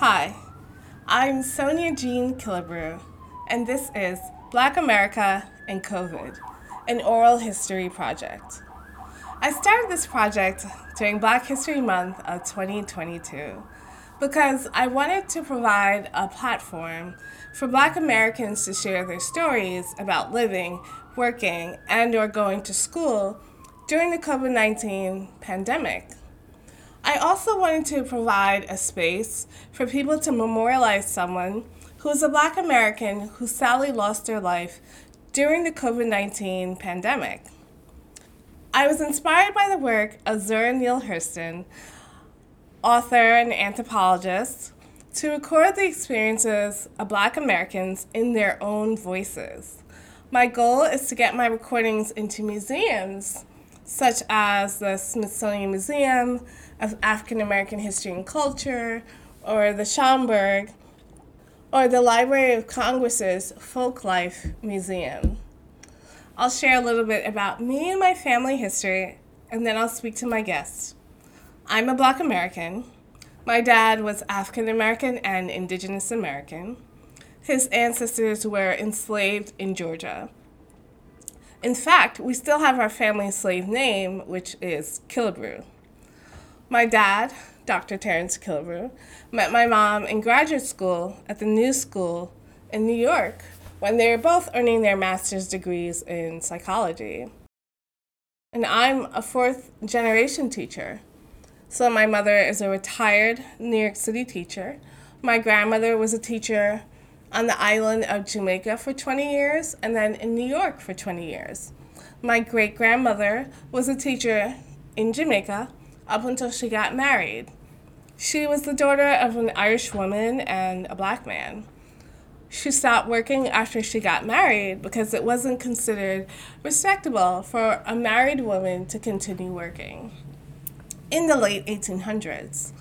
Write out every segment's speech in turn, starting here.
Hi, I'm Sonia Jean Killebrew, and this is Black America and COVID, an oral history project. I started this project during Black History Month of 2022 because I wanted to provide a platform for Black Americans to share their stories about living, working, and or going to school during the COVID-19 pandemic. I also wanted to provide a space for people to memorialize someone who is a Black American who sadly lost their life during the COVID 19 pandemic. I was inspired by the work of Zora Neale Hurston, author and anthropologist, to record the experiences of Black Americans in their own voices. My goal is to get my recordings into museums such as the Smithsonian Museum of African American History and Culture, or the Schomburg, or the Library of Congress's Folklife Museum. I'll share a little bit about me and my family history, and then I'll speak to my guests. I'm a Black American. My dad was African American and Indigenous American. His ancestors were enslaved in Georgia. In fact, we still have our family slave name, which is Killebrew. My dad, Dr. Terrence Killebrew, met my mom in graduate school at the New School in New York when they were both earning their master's degrees in psychology. And I'm a fourth generation teacher. So my mother is a retired New York City teacher. My grandmother was a teacher on the island of Jamaica for 20 years and then in New York for 20 years. My great grandmother was a teacher in Jamaica up until she got married. She was the daughter of an Irish woman and a black man. She stopped working after she got married because it wasn't considered respectable for a married woman to continue working in the late 1800s.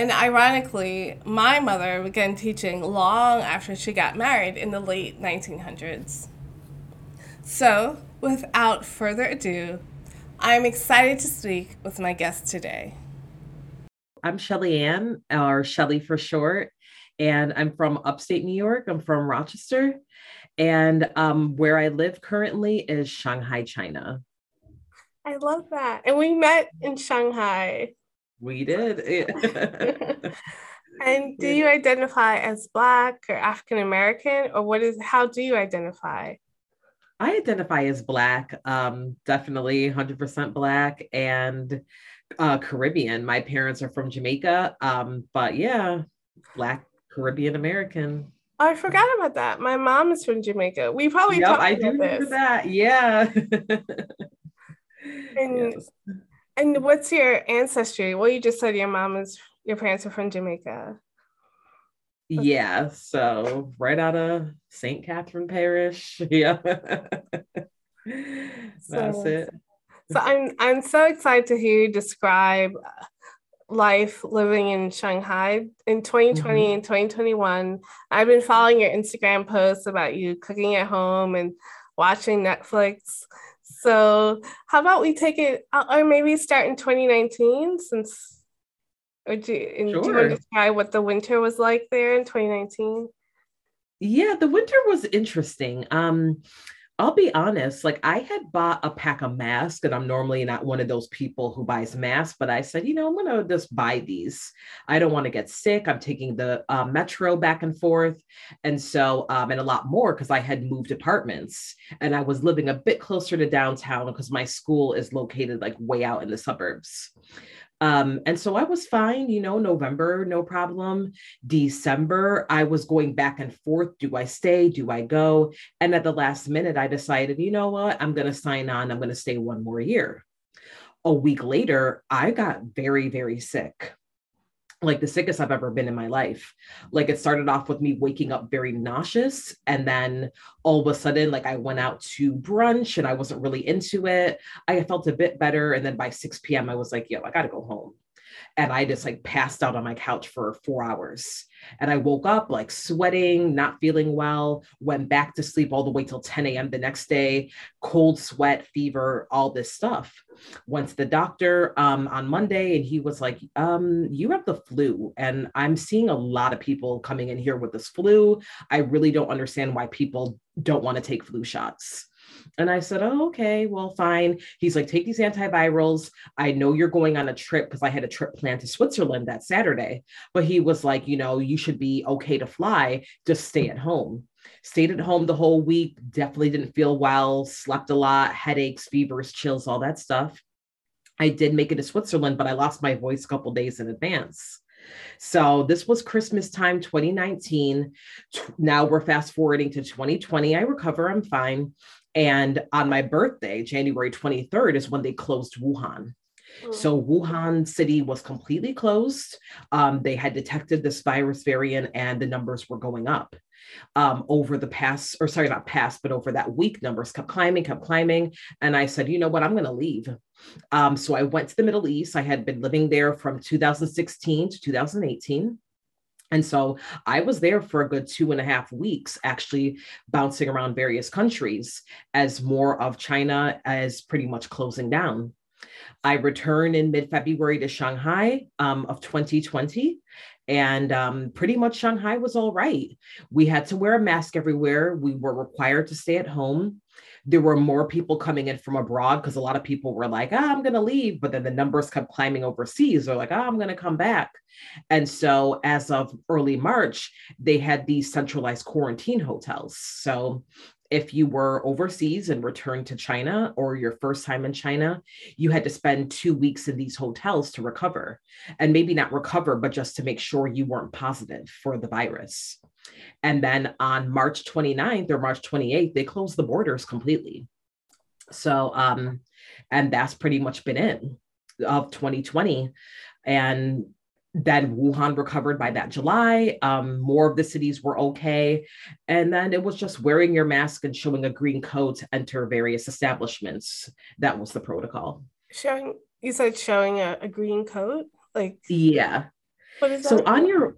And ironically, my mother began teaching long after she got married in the late 1900s. So, without further ado, I'm excited to speak with my guest today. I'm Shelly Ann, or Shelly for short, and I'm from upstate New York. I'm from Rochester, and um, where I live currently is Shanghai, China. I love that. And we met in Shanghai. We did. and do you identify as Black or African American, or what is, how do you identify? I identify as Black, um, definitely 100% Black and uh, Caribbean. My parents are from Jamaica, um, but yeah, Black Caribbean American. Oh, I forgot about that. My mom is from Jamaica. We probably yep, talked I about do this. that. Yeah. and yes. And what's your ancestry? Well, you just said your mom is your parents are from Jamaica. Yeah, so right out of St. Catherine Parish. Yeah. That's so, it. So I'm I'm so excited to hear you describe life living in Shanghai in 2020 mm-hmm. and 2021. I've been following your Instagram posts about you cooking at home and watching Netflix. So, how about we take it, uh, or maybe start in 2019 since or do, sure. do you want to describe what the winter was like there in 2019? Yeah, the winter was interesting. Um, I'll be honest, like I had bought a pack of masks, and I'm normally not one of those people who buys masks, but I said, you know, I'm gonna just buy these. I don't want to get sick. I'm taking the uh, metro back and forth, and so um, and a lot more because I had moved apartments and I was living a bit closer to downtown because my school is located like way out in the suburbs. Um, and so I was fine, you know, November, no problem. December, I was going back and forth. Do I stay? Do I go? And at the last minute, I decided, you know what? I'm going to sign on. I'm going to stay one more year. A week later, I got very, very sick like the sickest I've ever been in my life. Like it started off with me waking up very nauseous. And then all of a sudden, like I went out to brunch and I wasn't really into it. I felt a bit better. And then by 6 p.m., I was like, yo, I got to go home. And I just like passed out on my couch for four hours. And I woke up like sweating, not feeling well, went back to sleep all the way till 10 a.m. the next day, cold sweat, fever, all this stuff. Went to the doctor um, on Monday and he was like, um, You have the flu. And I'm seeing a lot of people coming in here with this flu. I really don't understand why people don't want to take flu shots. And I said, Oh, okay, well, fine. He's like, Take these antivirals. I know you're going on a trip because I had a trip planned to Switzerland that Saturday. But he was like, You know, you should be okay to fly. Just stay at home. Stayed at home the whole week. Definitely didn't feel well. Slept a lot, headaches, fevers, chills, all that stuff. I did make it to Switzerland, but I lost my voice a couple days in advance. So this was Christmas time 2019. Now we're fast forwarding to 2020. I recover, I'm fine. And on my birthday, January 23rd, is when they closed Wuhan. Mm. So Wuhan city was completely closed. Um, they had detected this virus variant and the numbers were going up. Um, over the past, or sorry, not past, but over that week, numbers kept climbing, kept climbing. And I said, you know what, I'm going to leave. Um, so I went to the Middle East. I had been living there from 2016 to 2018. And so I was there for a good two and a half weeks, actually bouncing around various countries as more of China is pretty much closing down. I returned in mid February to Shanghai um, of 2020. And um, pretty much Shanghai was all right. We had to wear a mask everywhere. We were required to stay at home there were more people coming in from abroad because a lot of people were like, ah, I'm going to leave. But then the numbers kept climbing overseas. They're like, ah, I'm going to come back. And so as of early March, they had these centralized quarantine hotels. So if you were overseas and returned to China or your first time in China, you had to spend two weeks in these hotels to recover. And maybe not recover, but just to make sure you weren't positive for the virus. And then on March 29th or March 28th, they closed the borders completely. So, um, and that's pretty much been it of 2020. And then Wuhan recovered by that July. Um, more of the cities were okay. And then it was just wearing your mask and showing a green code to enter various establishments. That was the protocol. Showing, you said showing a, a green coat? Like, yeah. What is that? So on your,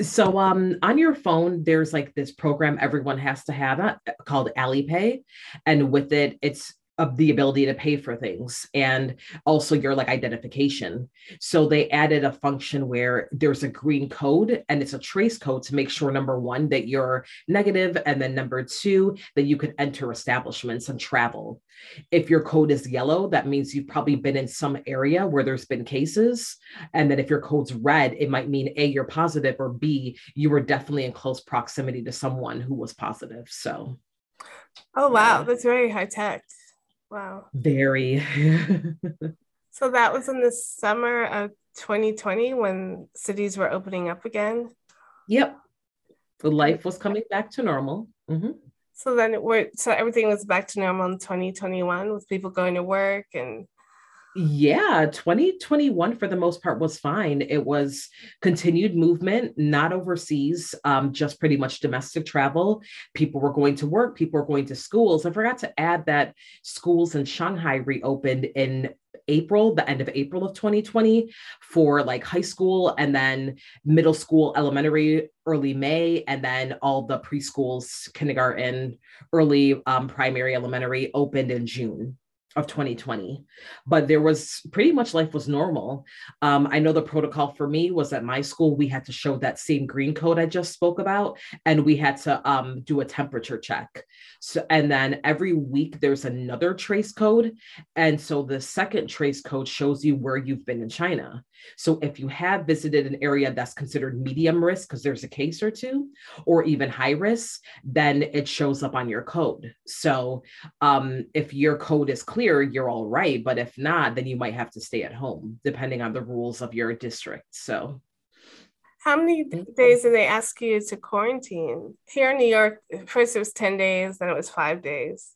so um on your phone there's like this program everyone has to have uh, called AliPay and with it it's of the ability to pay for things and also your like identification. So they added a function where there's a green code and it's a trace code to make sure number one that you're negative and then number two that you can enter establishments and travel. If your code is yellow, that means you've probably been in some area where there's been cases. And then if your code's red, it might mean A, you're positive, or B, you were definitely in close proximity to someone who was positive. So, oh, wow, yeah. that's very high tech. Wow. Very. so that was in the summer of 2020 when cities were opening up again. Yep. The life was coming back to normal. Mm-hmm. So then it were so everything was back to normal in 2021 with people going to work and yeah, 2021 for the most part was fine. It was continued movement, not overseas, um, just pretty much domestic travel. People were going to work, people were going to schools. I forgot to add that schools in Shanghai reopened in April, the end of April of 2020 for like high school and then middle school, elementary, early May, and then all the preschools, kindergarten, early um, primary, elementary opened in June of 2020 but there was pretty much life was normal. Um, i know the protocol for me was at my school we had to show that same green code i just spoke about and we had to um, do a temperature check. So and then every week there's another trace code and so the second trace code shows you where you've been in china so if you have visited an area that's considered medium risk because there's a case or two, or even high risk, then it shows up on your code. So um, if your code is clear, you're all right. But if not, then you might have to stay at home, depending on the rules of your district. So how many days did they ask you to quarantine? Here in New York, first it was 10 days, then it was five days.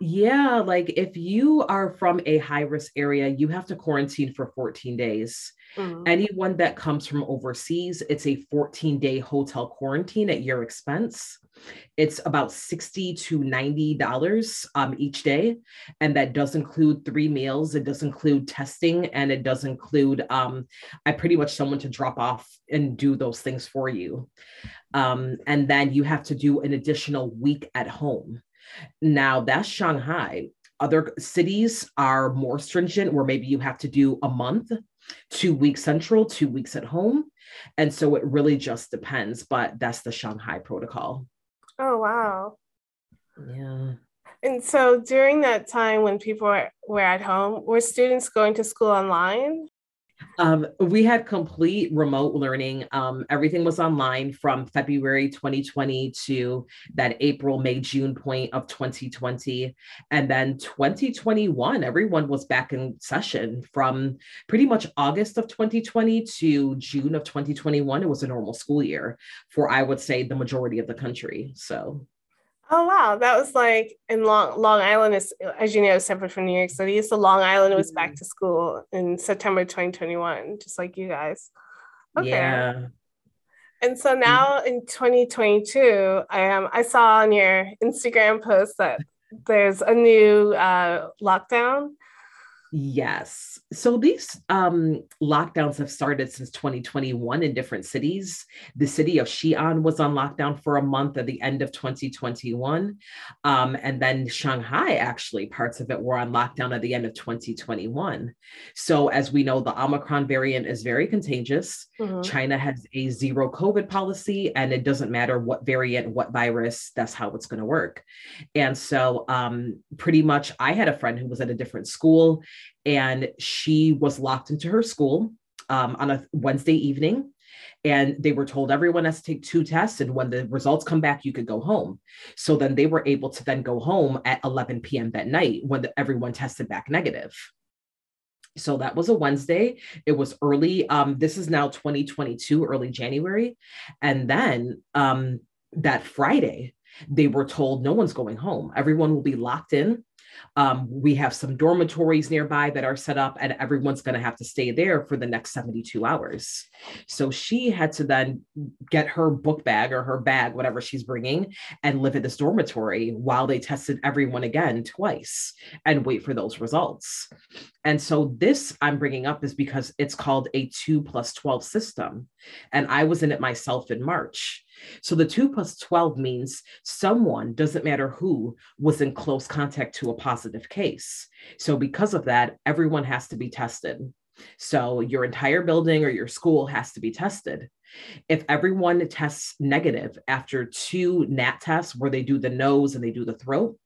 Yeah, like if you are from a high risk area, you have to quarantine for 14 days. Mm. Anyone that comes from overseas, it's a 14 day hotel quarantine at your expense. It's about 60 to 90 dollars um, each day, and that does include three meals. It does include testing, and it does include um, I pretty much someone to drop off and do those things for you. Um, and then you have to do an additional week at home. Now that's Shanghai. Other cities are more stringent, where maybe you have to do a month, two weeks central, two weeks at home. And so it really just depends, but that's the Shanghai protocol. Oh, wow. Yeah. And so during that time when people were, were at home, were students going to school online? Um, we had complete remote learning. Um, everything was online from February 2020 to that April, May, June point of 2020. And then 2021, everyone was back in session from pretty much August of 2020 to June of 2021. It was a normal school year for, I would say, the majority of the country. So Oh wow, that was like in Long Long Island is as you know separate from New York City. So Long Island was back mm-hmm. to school in September 2021, just like you guys. Okay. Yeah. And so now in 2022, I am I saw on your Instagram post that there's a new uh, lockdown Yes. So these um, lockdowns have started since 2021 in different cities. The city of Xi'an was on lockdown for a month at the end of 2021. Um, and then Shanghai, actually, parts of it were on lockdown at the end of 2021. So, as we know, the Omicron variant is very contagious. Mm-hmm. China has a zero COVID policy, and it doesn't matter what variant, what virus, that's how it's going to work. And so, um, pretty much, I had a friend who was at a different school and she was locked into her school um, on a Wednesday evening. And they were told everyone has to take two tests. And when the results come back, you could go home. So then they were able to then go home at 11 p.m. that night when the, everyone tested back negative. So that was a Wednesday. It was early. Um, this is now 2022, early January. And then um, that Friday, they were told no one's going home. Everyone will be locked in um, we have some dormitories nearby that are set up, and everyone's going to have to stay there for the next 72 hours. So she had to then get her book bag or her bag, whatever she's bringing, and live at this dormitory while they tested everyone again twice and wait for those results. And so this I'm bringing up is because it's called a two plus 12 system. And I was in it myself in March. So the two plus 12 means someone, doesn't matter who, was in close contact to a positive case. So because of that, everyone has to be tested. So your entire building or your school has to be tested. If everyone tests negative after two NAT tests where they do the nose and they do the throat,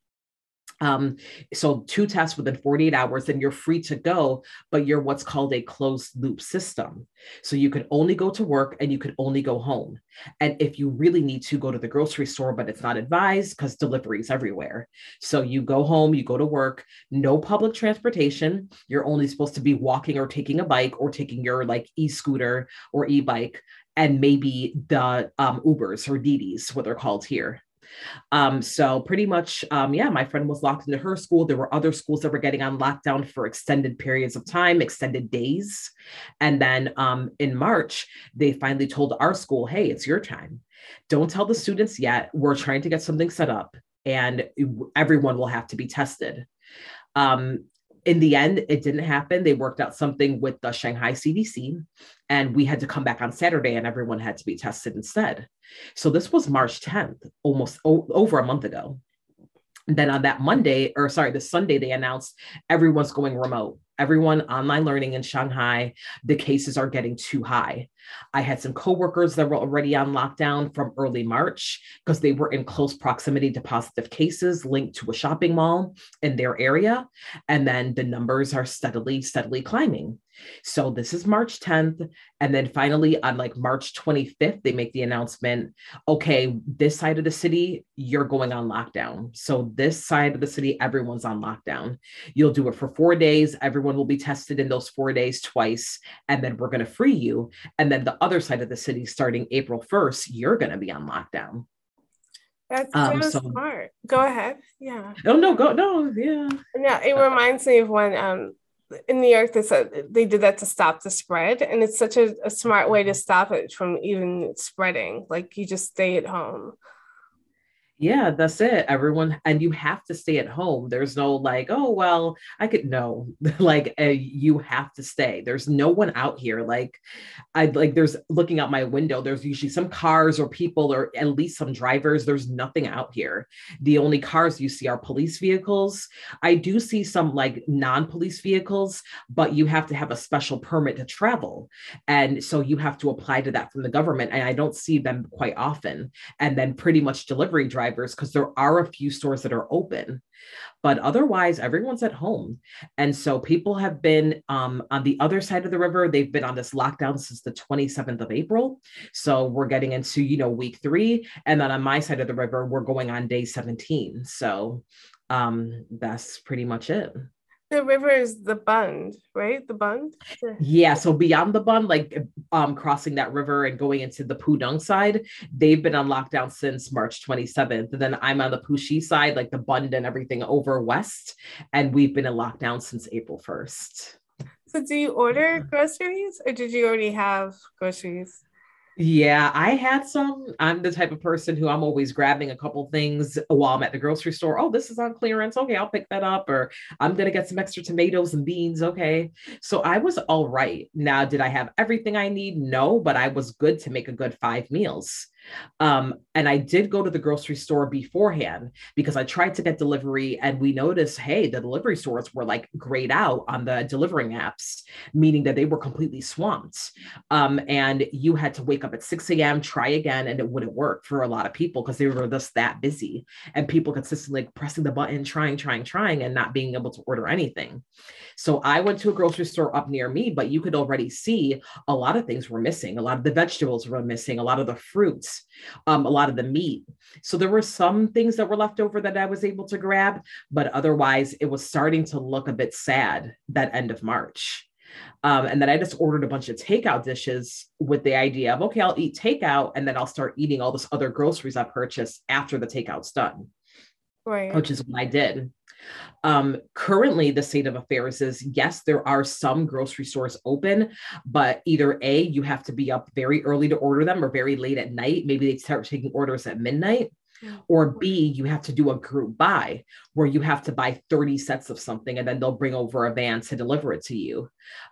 um, so two tests within 48 hours, then you're free to go, but you're what's called a closed loop system. So you can only go to work and you can only go home. And if you really need to go to the grocery store, but it's not advised because deliveries everywhere. So you go home, you go to work, no public transportation. You're only supposed to be walking or taking a bike or taking your like e-scooter or e-bike and maybe the um, Ubers or Didis, what they're called here. Um, so pretty much, um, yeah, my friend was locked into her school. There were other schools that were getting on lockdown for extended periods of time, extended days. And then um, in March, they finally told our school, hey, it's your time. Don't tell the students yet. We're trying to get something set up and everyone will have to be tested. Um, in the end, it didn't happen. They worked out something with the Shanghai CDC, and we had to come back on Saturday, and everyone had to be tested instead. So this was March 10th, almost o- over a month ago. Then on that Monday, or sorry, the Sunday, they announced everyone's going remote everyone online learning in Shanghai, the cases are getting too high. I had some coworkers that were already on lockdown from early March because they were in close proximity to positive cases linked to a shopping mall in their area. And then the numbers are steadily, steadily climbing. So this is March 10th. And then finally, on like March 25th, they make the announcement okay, this side of the city, you're going on lockdown. So this side of the city, everyone's on lockdown. You'll do it for four days. Everyone will be tested in those four days twice. And then we're going to free you. And then the other side of the city, starting April 1st, you're going to be on lockdown. That's um, so, smart. Go ahead. Yeah. Oh no, go no, yeah. Yeah, it reminds me of when um in New York they said they did that to stop the spread, and it's such a, a smart way to stop it from even spreading. Like you just stay at home yeah that's it everyone and you have to stay at home there's no like oh well i could no like uh, you have to stay there's no one out here like i like there's looking out my window there's usually some cars or people or at least some drivers there's nothing out here the only cars you see are police vehicles i do see some like non-police vehicles but you have to have a special permit to travel and so you have to apply to that from the government and i don't see them quite often and then pretty much delivery drivers because there are a few stores that are open but otherwise everyone's at home. And so people have been um, on the other side of the river. They've been on this lockdown since the 27th of april. So we're getting into you know week three. And then on my side of the river we're going on day 17 so um, that's pretty much it the river is the Bund, right? The Bund. Yeah. So beyond the Bund, like um, crossing that river and going into the Pudong side, they've been on lockdown since March 27th. And then I'm on the Puxi side, like the Bund and everything over west, and we've been in lockdown since April 1st. So, do you order groceries, or did you already have groceries? Yeah, I had some. I'm the type of person who I'm always grabbing a couple things while I'm at the grocery store. Oh, this is on clearance. Okay, I'll pick that up. Or I'm going to get some extra tomatoes and beans. Okay. So I was all right. Now, did I have everything I need? No, but I was good to make a good five meals. Um, and I did go to the grocery store beforehand because I tried to get delivery and we noticed, hey, the delivery stores were like grayed out on the delivering apps, meaning that they were completely swamped. Um, and you had to wake up at 6 a.m., try again, and it wouldn't work for a lot of people because they were just that busy and people consistently pressing the button, trying, trying, trying, and not being able to order anything. So I went to a grocery store up near me, but you could already see a lot of things were missing. A lot of the vegetables were missing, a lot of the fruits, um, a lot of the meat. So there were some things that were left over that I was able to grab, but otherwise it was starting to look a bit sad that end of March. Um, and then I just ordered a bunch of takeout dishes with the idea of, okay, I'll eat takeout and then I'll start eating all this other groceries I purchased after the takeout's done. Right. Which is what I did. Um, currently, the state of affairs is yes, there are some grocery stores open, but either A, you have to be up very early to order them or very late at night. Maybe they start taking orders at midnight. Or B, you have to do a group buy where you have to buy 30 sets of something and then they'll bring over a van to deliver it to you.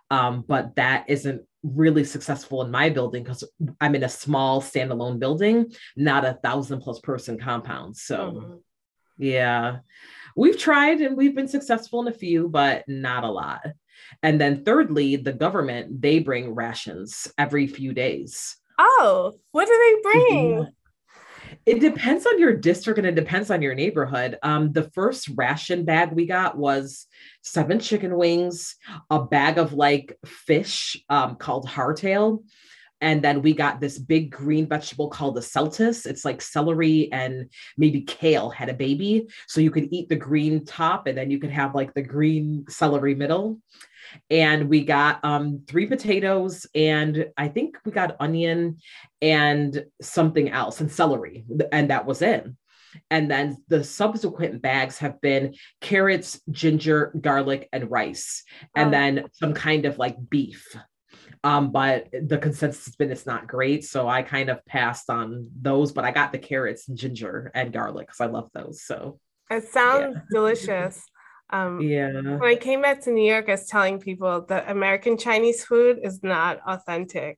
Um, but that isn't really successful in my building because I'm in a small standalone building, not a thousand plus person compound. So, mm-hmm. yeah we've tried and we've been successful in a few, but not a lot. And then thirdly, the government, they bring rations every few days. Oh, what do they bring? It depends on your district and it depends on your neighborhood. Um, the first ration bag we got was seven chicken wings, a bag of like fish um, called hairtail, and then we got this big green vegetable called the celtuce. It's like celery and maybe kale had a baby. So you could eat the green top and then you could have like the green celery middle. And we got um, three potatoes and I think we got onion and something else and celery. And that was it. And then the subsequent bags have been carrots, ginger, garlic, and rice, and oh. then some kind of like beef. Um, but the consensus has been it's not great. So I kind of passed on those, but I got the carrots and ginger and garlic because I love those. So it sounds yeah. delicious. Um, yeah. When I came back to New York, I was telling people that American Chinese food is not authentic.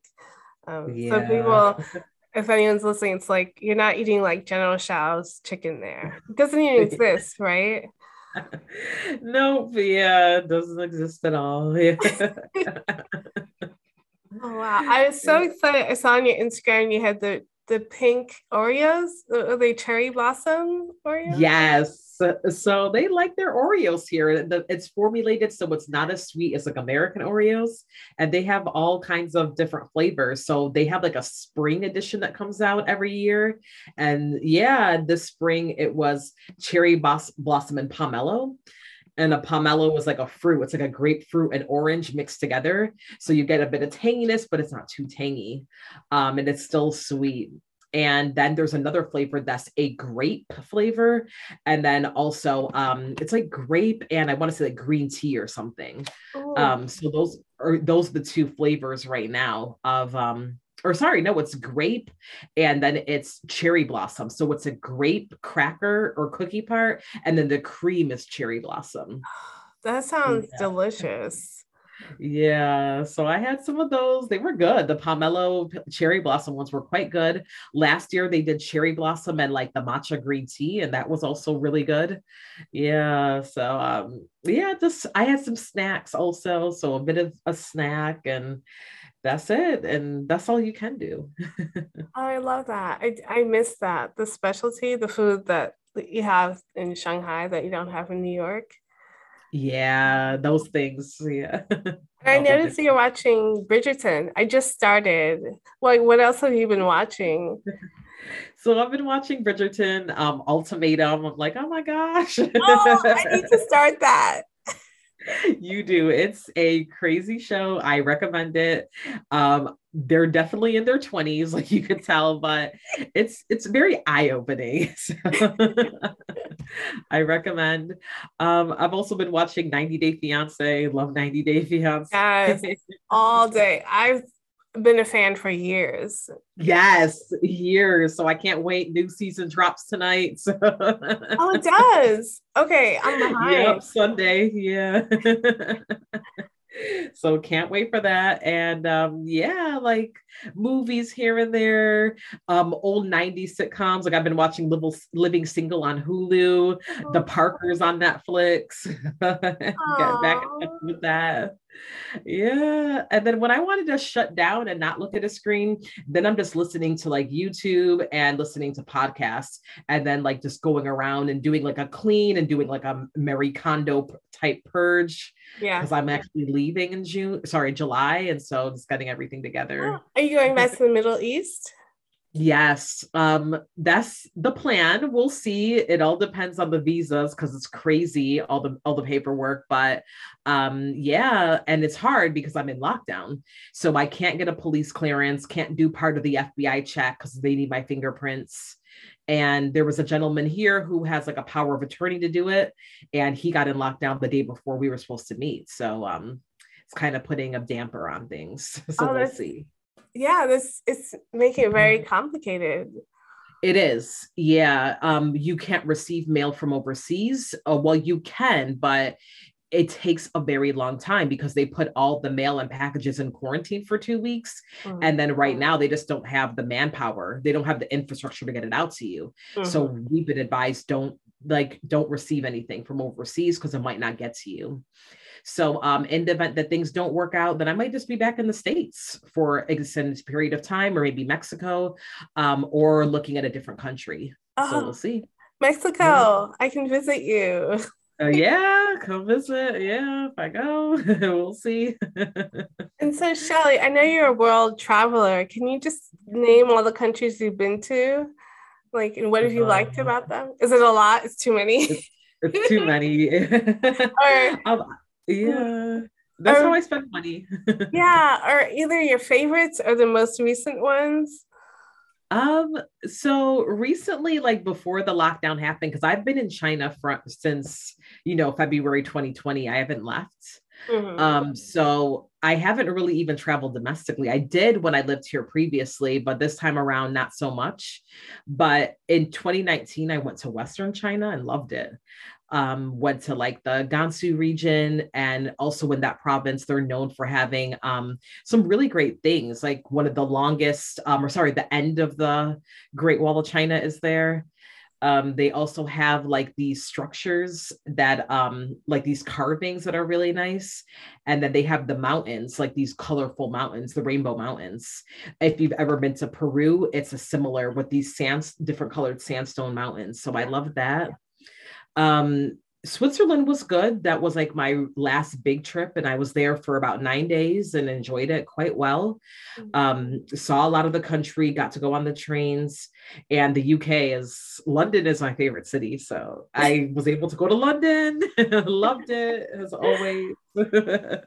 Um, yeah. So people, if anyone's listening, it's like you're not eating like General Tso's chicken there. It doesn't even exist, right? nope. Yeah, it doesn't exist at all. Yeah. Oh wow! I was so excited. I saw on your Instagram you had the the pink Oreos. Are they cherry blossom Oreos? Yes. So they like their Oreos here. It's formulated so it's not as sweet as like American Oreos, and they have all kinds of different flavors. So they have like a spring edition that comes out every year, and yeah, this spring it was cherry blossom and pomelo and a pomelo was like a fruit. It's like a grapefruit and orange mixed together. So you get a bit of tanginess, but it's not too tangy. Um, and it's still sweet. and then there's another flavor that's a grape flavor and then also um it's like grape and i want to say like green tea or something um so those are those are the two flavors right now of um or sorry, no, it's grape and then it's cherry blossom. So it's a grape cracker or cookie part, and then the cream is cherry blossom. That sounds yeah. delicious. Yeah, so I had some of those. They were good. The pomelo cherry blossom ones were quite good. Last year they did cherry blossom and like the matcha green tea, and that was also really good. Yeah, so um, yeah, just I had some snacks also, so a bit of a snack and that's it and that's all you can do. Oh, i love that. I, I miss that the specialty the food that you have in shanghai that you don't have in new york. Yeah those things yeah. I noticed you're watching bridgerton. I just started. Like what else have you been watching? So I've been watching Bridgerton, um, Ultimatum. I'm like, oh my gosh. oh, I need to start that you do. It's a crazy show. I recommend it. Um, they're definitely in their 20s, like you could tell, but it's it's very eye-opening. So I recommend. Um, I've also been watching 90 Day Fiance, love 90 Day Fiance. Yes, all day. I've been a fan for years. Yes, years. So I can't wait. New season drops tonight. So. oh, it does. Okay, I'm behind. Yep, Sunday. Yeah. so can't wait for that and um yeah like movies here and there um old 90s sitcoms like i've been watching living, living single on hulu oh. the parkers on netflix get back with that yeah and then when i wanted to shut down and not look at a screen then i'm just listening to like youtube and listening to podcasts and then like just going around and doing like a clean and doing like a Marie Kondo type purge yeah. because i'm actually leaving in june sorry july and so just getting everything together. Oh, are you going back to the middle east Yes, um, that's the plan. We'll see. It all depends on the visas because it's crazy all the all the paperwork. But um, yeah, and it's hard because I'm in lockdown, so I can't get a police clearance, can't do part of the FBI check because they need my fingerprints. And there was a gentleman here who has like a power of attorney to do it, and he got in lockdown the day before we were supposed to meet. So um, it's kind of putting a damper on things. so oh, we'll see yeah, this it's making it very mm-hmm. complicated. It is. Yeah. Um, you can't receive mail from overseas. Uh, well, you can, but it takes a very long time because they put all the mail and packages in quarantine for two weeks. Mm-hmm. And then right now they just don't have the manpower. They don't have the infrastructure to get it out to you. Mm-hmm. So we've been advised don't like don't receive anything from overseas because it might not get to you. So, um, in the event that things don't work out, then I might just be back in the States for an extended period of time, or maybe Mexico, um, or looking at a different country. Uh-huh. So we'll see. Mexico, yeah. I can visit you. Uh, yeah, come visit. Yeah, if I go, we'll see. and so, Shelly, I know you're a world traveler. Can you just name all the countries you've been to? Like, and what have you liked uh, about them? Is it a lot? It's too many. It's, it's too many. or, um, yeah. That's or, how I spend money. yeah, or either your favorites or the most recent ones. Um, so recently, like before the lockdown happened, because I've been in China for, since you know February 2020. I haven't left. Mm-hmm. Um, so I haven't really even traveled domestically. I did when I lived here previously, but this time around, not so much. But in 2019, I went to Western China and loved it um, went to like the Gansu region. And also in that province, they're known for having um, some really great things, like one of the longest, um, or sorry, the end of the Great Wall of China is there. Um, they also have like these structures that um like these carvings that are really nice and then they have the mountains like these colorful mountains the rainbow mountains if you've ever been to peru it's a similar with these sands different colored sandstone mountains so i love that um, Switzerland was good. That was like my last big trip, and I was there for about nine days and enjoyed it quite well. Mm-hmm. Um, saw a lot of the country, got to go on the trains, and the UK is London is my favorite city. So I was able to go to London, loved it as always.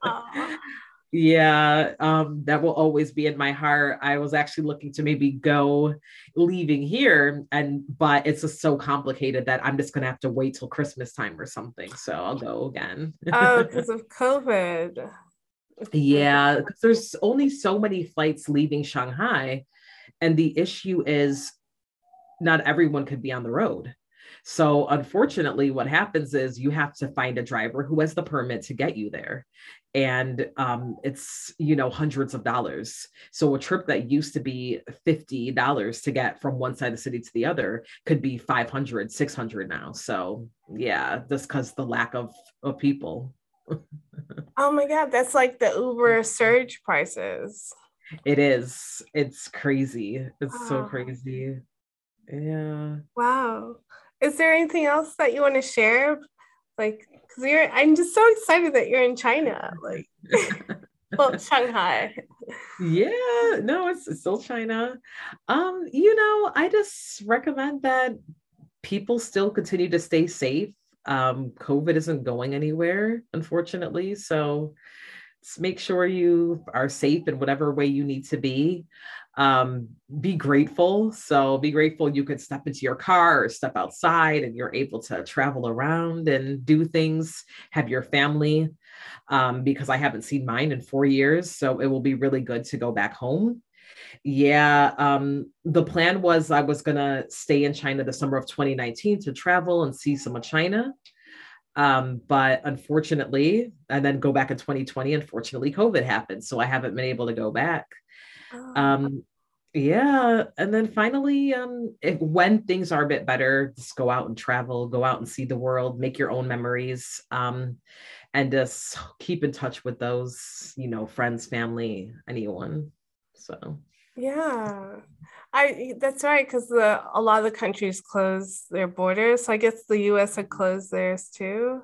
yeah, um, that will always be in my heart. I was actually looking to maybe go leaving here, and but it's just so complicated that I'm just gonna have to wait till Christmas time or something. So I'll go again. oh, because of COVID. Yeah, because there's only so many flights leaving Shanghai. And the issue is not everyone could be on the road. So unfortunately, what happens is you have to find a driver who has the permit to get you there. And um, it's, you know, hundreds of dollars. So a trip that used to be $50 to get from one side of the city to the other could be 500, 600 now. So yeah, just because the lack of, of people. oh my God, that's like the Uber surge prices. It is. It's crazy. It's so crazy. Yeah. Wow. Is there anything else that you want to share? Like, because you're, I'm just so excited that you're in China. Like, well, Shanghai. Yeah, no, it's, it's still China. Um, you know, I just recommend that people still continue to stay safe. Um, COVID isn't going anywhere, unfortunately. So make sure you are safe in whatever way you need to be um, be grateful so be grateful you could step into your car or step outside and you're able to travel around and do things have your family um, because i haven't seen mine in four years so it will be really good to go back home yeah um, the plan was i was going to stay in china the summer of 2019 to travel and see some of china um, but unfortunately, and then go back in 2020, unfortunately, COVID happened. So I haven't been able to go back. Oh. Um, yeah. And then finally, um, if, when things are a bit better, just go out and travel, go out and see the world, make your own memories, um, and just keep in touch with those, you know, friends, family, anyone. So, yeah. I that's right because a lot of the countries close their borders. So I guess the U.S. had closed theirs too.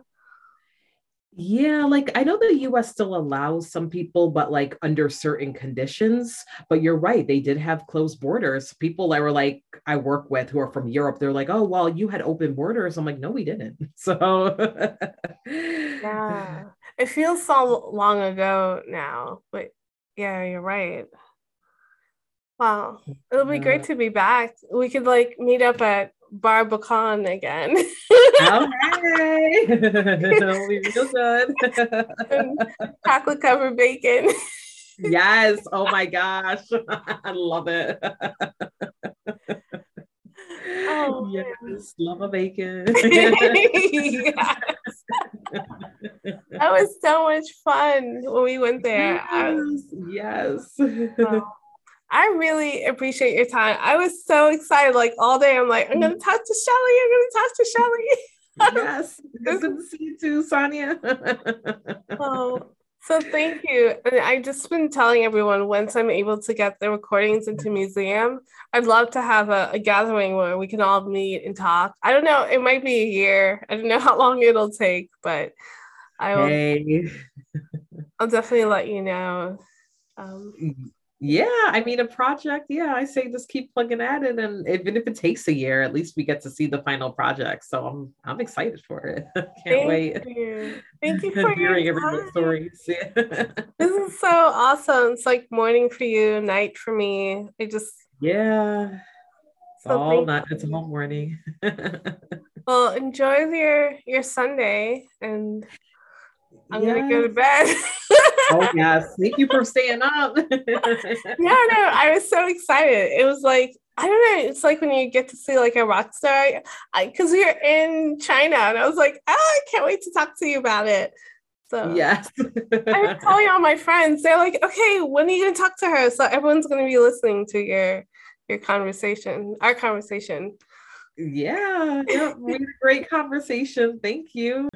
Yeah, like I know the US still allows some people, but like under certain conditions. But you're right, they did have closed borders. People that were like, I work with who are from Europe, they're like, oh, well, you had open borders. I'm like, no, we didn't. So, yeah, it feels so long ago now, but yeah, you're right. Wow. It'll be great to be back. We could like meet up at Barbacan again. oh, hey. It'll be real good. chocolate covered bacon. yes. Oh my gosh. I love it. Oh, yes. Man. Love a bacon. yes. That was so much fun when we went there. Yes. yes. Oh. I really appreciate your time. I was so excited, like all day. I'm like, I'm gonna talk to Shelly. I'm gonna talk to Shelly. yes, good to see you too, Sonia. oh, so thank you. And I've just been telling everyone once I'm able to get the recordings into museum, I'd love to have a, a gathering where we can all meet and talk. I don't know, it might be a year. I don't know how long it'll take, but I will. Hey. I'll definitely let you know. Um, mm yeah i mean a project yeah i say just keep plugging at it and even if it takes a year at least we get to see the final project so i'm i'm excited for it. Can't thank wait. you. thank you for hearing everyone's stories. This is so awesome. It's like morning for you night for me. I just yeah. It's so all not it's all morning. Well enjoy your your sunday and I'm yes. gonna go to bed. Oh yes, thank you for staying up. yeah, no, I was so excited. It was like I don't know. It's like when you get to see like a rock star, because we are in China, and I was like, oh, I can't wait to talk to you about it. So yes, I was calling all my friends. They're like, okay, when are you gonna talk to her? So everyone's gonna be listening to your your conversation, our conversation. Yeah, yeah, we had a great conversation. Thank you.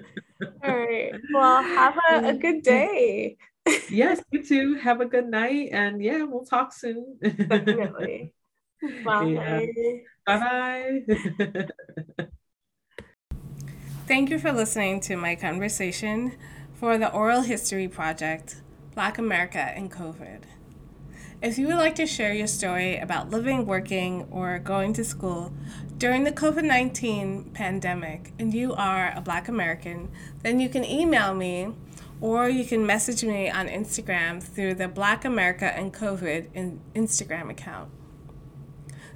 All right. Well, have a, a good day. yes, you too. Have a good night. And yeah, we'll talk soon. Definitely. Bye. Bye bye. Thank you for listening to my conversation for the Oral History Project Black America and COVID. If you would like to share your story about living, working, or going to school during the COVID 19 pandemic and you are a Black American, then you can email me or you can message me on Instagram through the Black America and COVID in Instagram account.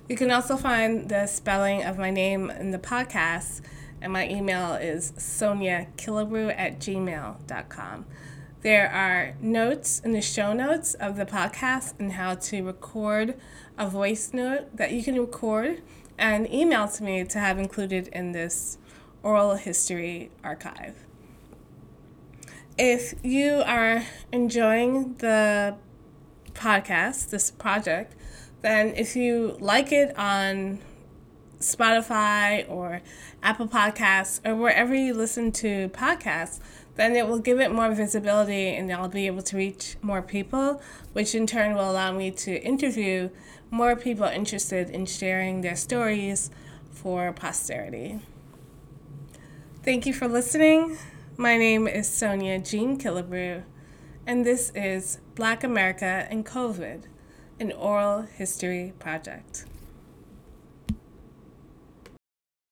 You can also find the spelling of my name in the podcast, and my email is soniakillebrew at gmail.com. There are notes in the show notes of the podcast and how to record a voice note that you can record and email to me to have included in this oral history archive. If you are enjoying the podcast, this project, then if you like it on Spotify or Apple Podcasts or wherever you listen to podcasts, then it will give it more visibility and I'll be able to reach more people, which in turn will allow me to interview more people interested in sharing their stories for posterity. Thank you for listening. My name is Sonia Jean Killebrew, and this is Black America and COVID, an oral history project.